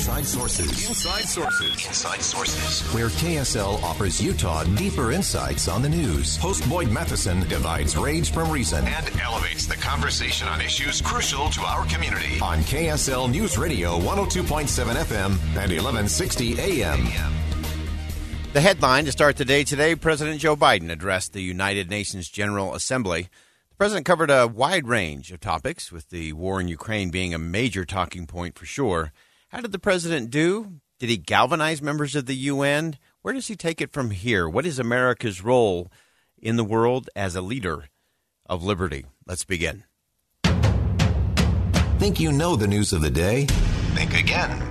Inside Sources. Inside Sources. Inside Sources. Where KSL offers Utah deeper insights on the news. Host Boyd Matheson divides rage from reason and elevates the conversation on issues crucial to our community. On KSL News Radio 102.7 FM and 1160 AM. The headline to start the day today President Joe Biden addressed the United Nations General Assembly. The president covered a wide range of topics, with the war in Ukraine being a major talking point for sure. How did the president do? Did he galvanize members of the UN? Where does he take it from here? What is America's role in the world as a leader of liberty? Let's begin. Think you know the news of the day? Think again.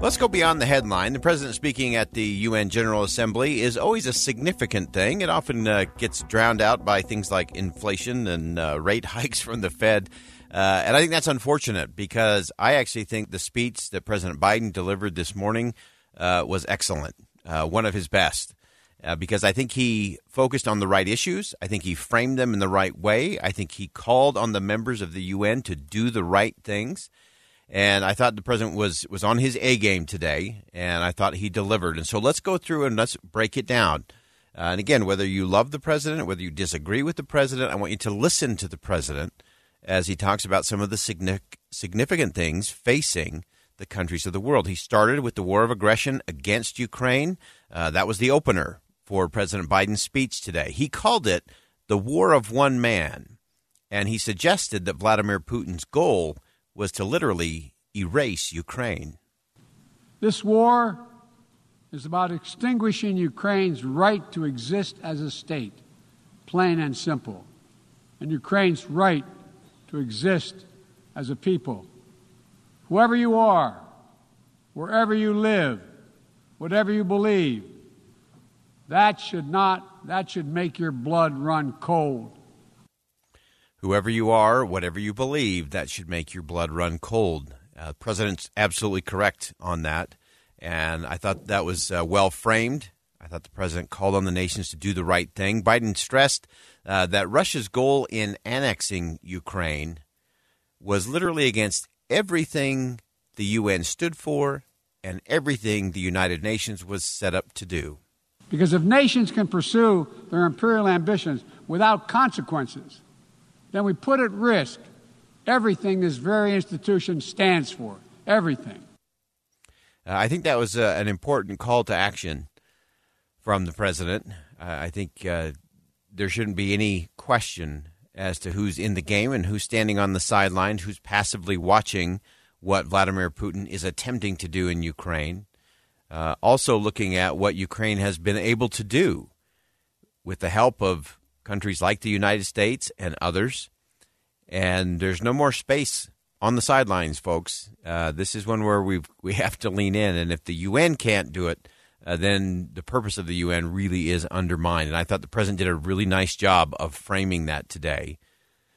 Let's go beyond the headline. The president speaking at the UN General Assembly is always a significant thing. It often uh, gets drowned out by things like inflation and uh, rate hikes from the Fed. Uh, and I think that's unfortunate because I actually think the speech that President Biden delivered this morning uh, was excellent, uh, one of his best. Uh, because I think he focused on the right issues. I think he framed them in the right way. I think he called on the members of the UN to do the right things. And I thought the president was was on his A game today, and I thought he delivered. And so let's go through and let's break it down. Uh, and again, whether you love the president, whether you disagree with the president, I want you to listen to the president as he talks about some of the significant things facing the countries of the world. He started with the war of aggression against Ukraine. Uh, that was the opener for President Biden's speech today. He called it the war of one man, and he suggested that Vladimir Putin's goal was to literally erase Ukraine. This war is about extinguishing Ukraine's right to exist as a state, plain and simple, and Ukraine's right to exist as a people. Whoever you are, wherever you live, whatever you believe, that should not, that should make your blood run cold. Whoever you are, whatever you believe, that should make your blood run cold. Uh, the president's absolutely correct on that. And I thought that was uh, well framed. I thought the president called on the nations to do the right thing. Biden stressed uh, that Russia's goal in annexing Ukraine was literally against everything the UN stood for and everything the United Nations was set up to do. Because if nations can pursue their imperial ambitions without consequences, then we put at risk everything this very institution stands for. Everything. Uh, I think that was uh, an important call to action from the president. Uh, I think uh, there shouldn't be any question as to who's in the game and who's standing on the sidelines, who's passively watching what Vladimir Putin is attempting to do in Ukraine. Uh, also, looking at what Ukraine has been able to do with the help of countries like the United States and others. And there's no more space on the sidelines, folks. Uh, this is one where we we have to lean in, and if the UN can't do it, uh, then the purpose of the UN really is undermined. And I thought the president did a really nice job of framing that today.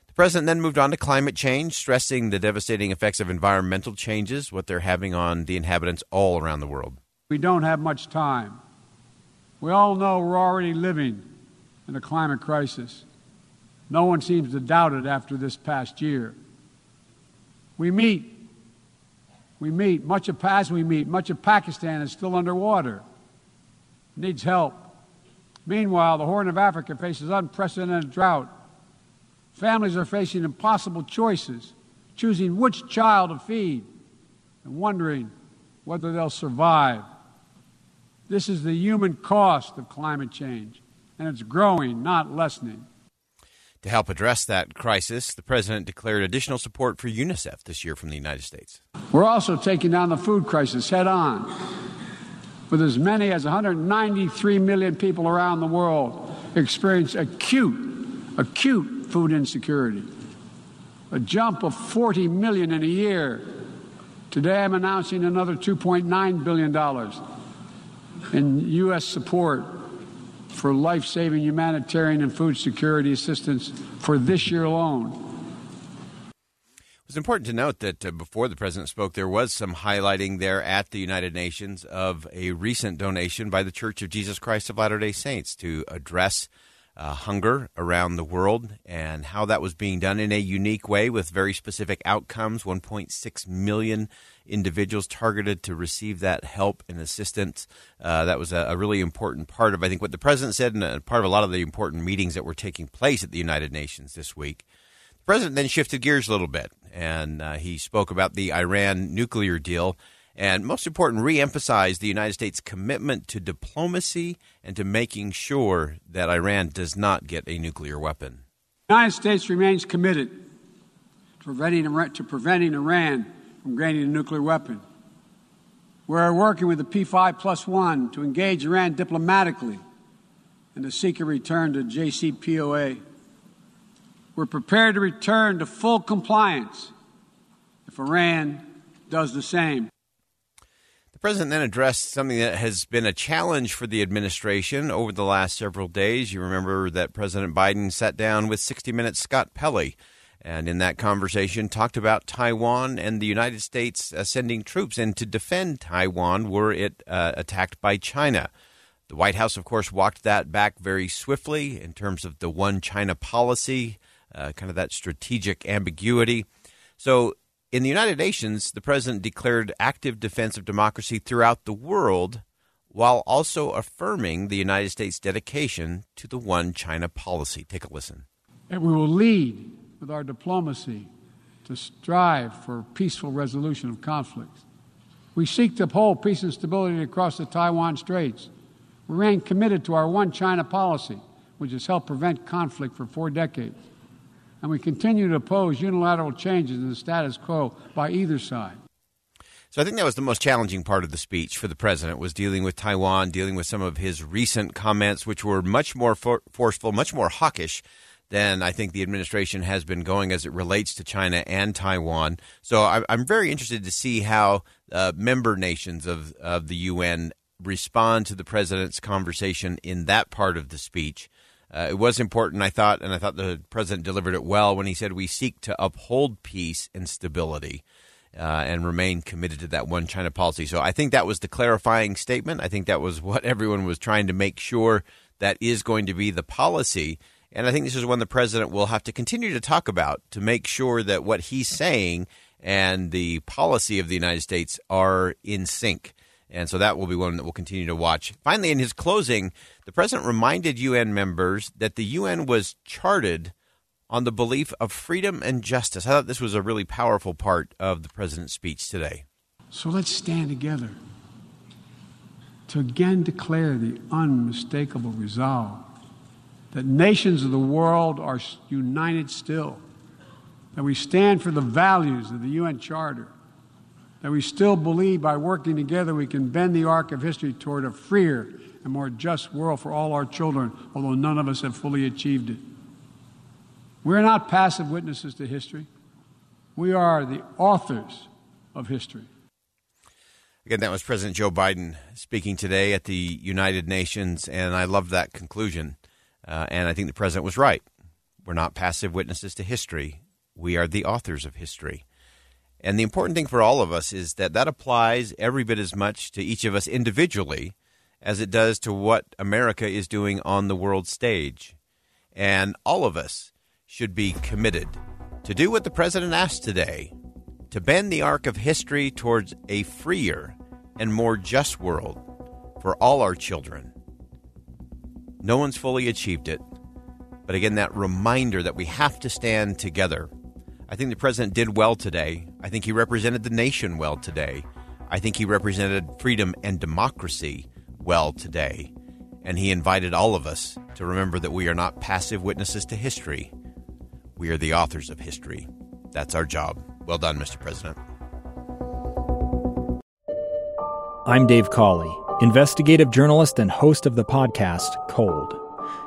The president then moved on to climate change, stressing the devastating effects of environmental changes, what they're having on the inhabitants all around the world. We don't have much time. We all know we're already living in a climate crisis. No one seems to doubt it after this past year. We meet. We meet. Much of as we meet, much of Pakistan is still underwater. Needs help. Meanwhile, the Horn of Africa faces unprecedented drought. Families are facing impossible choices, choosing which child to feed and wondering whether they'll survive. This is the human cost of climate change, and it's growing, not lessening. To help address that crisis, the president declared additional support for UNICEF this year from the United States. We're also taking down the food crisis head on, with as many as 193 million people around the world experience acute, acute food insecurity, a jump of 40 million in a year Today I'm announcing another $2.9 billion in U.S. support for life saving humanitarian and food security assistance for this year alone. It was important to note that uh, before the president spoke, there was some highlighting there at the United Nations of a recent donation by the Church of Jesus Christ of Latter day Saints to address uh, hunger around the world and how that was being done in a unique way with very specific outcomes 1.6 million individuals targeted to receive that help and assistance. Uh, that was a, a, really important part of, I think, what the president said and part of a lot of the important meetings that were taking place at the United Nations this week. President then shifted gears a little bit and uh, he spoke about the Iran nuclear deal and most important, reemphasize the United States' commitment to diplomacy and to making sure that Iran does not get a nuclear weapon. The United States remains committed to preventing, to preventing Iran from gaining a nuclear weapon. We're working with the P5 plus one to engage Iran diplomatically and to seek a return to JCPOA. We're prepared to return to full compliance if Iran does the same. The president then addressed something that has been a challenge for the administration over the last several days. You remember that President Biden sat down with 60 Minutes Scott Pelley, and in that conversation talked about Taiwan and the United States uh, sending troops in to defend Taiwan were it uh, attacked by China. The White House, of course, walked that back very swiftly in terms of the one China policy, uh, kind of that strategic ambiguity. So in the United Nations, the president declared active defense of democracy throughout the world while also affirming the United States' dedication to the one China policy. Take a listen. And we will lead with our diplomacy to strive for peaceful resolution of conflicts. We seek to uphold peace and stability across the Taiwan Straits. We remain committed to our one China policy, which has helped prevent conflict for four decades and we continue to oppose unilateral changes in the status quo by either side. So I think that was the most challenging part of the speech for the president was dealing with Taiwan, dealing with some of his recent comments, which were much more for- forceful, much more hawkish than I think the administration has been going as it relates to China and Taiwan. So I- I'm very interested to see how uh, member nations of, of the UN respond to the president's conversation in that part of the speech. Uh, it was important, I thought, and I thought the president delivered it well when he said we seek to uphold peace and stability uh, and remain committed to that one China policy. So I think that was the clarifying statement. I think that was what everyone was trying to make sure that is going to be the policy. And I think this is one the president will have to continue to talk about to make sure that what he's saying and the policy of the United States are in sync. And so that will be one that we'll continue to watch. Finally, in his closing, the president reminded UN members that the UN was charted on the belief of freedom and justice. I thought this was a really powerful part of the president's speech today. So let's stand together to again declare the unmistakable resolve that nations of the world are united still, that we stand for the values of the UN Charter that we still believe by working together we can bend the arc of history toward a freer and more just world for all our children, although none of us have fully achieved it. We're not passive witnesses to history. We are the authors of history. Again, that was President Joe Biden speaking today at the United Nations, and I love that conclusion. Uh, and I think the president was right. We're not passive witnesses to history. We are the authors of history. And the important thing for all of us is that that applies every bit as much to each of us individually as it does to what America is doing on the world stage. And all of us should be committed to do what the president asked today to bend the arc of history towards a freer and more just world for all our children. No one's fully achieved it, but again, that reminder that we have to stand together I think the president did well today. I think he represented the nation well today. I think he represented freedom and democracy well today. And he invited all of us to remember that we are not passive witnesses to history. We are the authors of history. That's our job. Well done, Mr. President. I'm Dave Cawley, investigative journalist and host of the podcast Cold.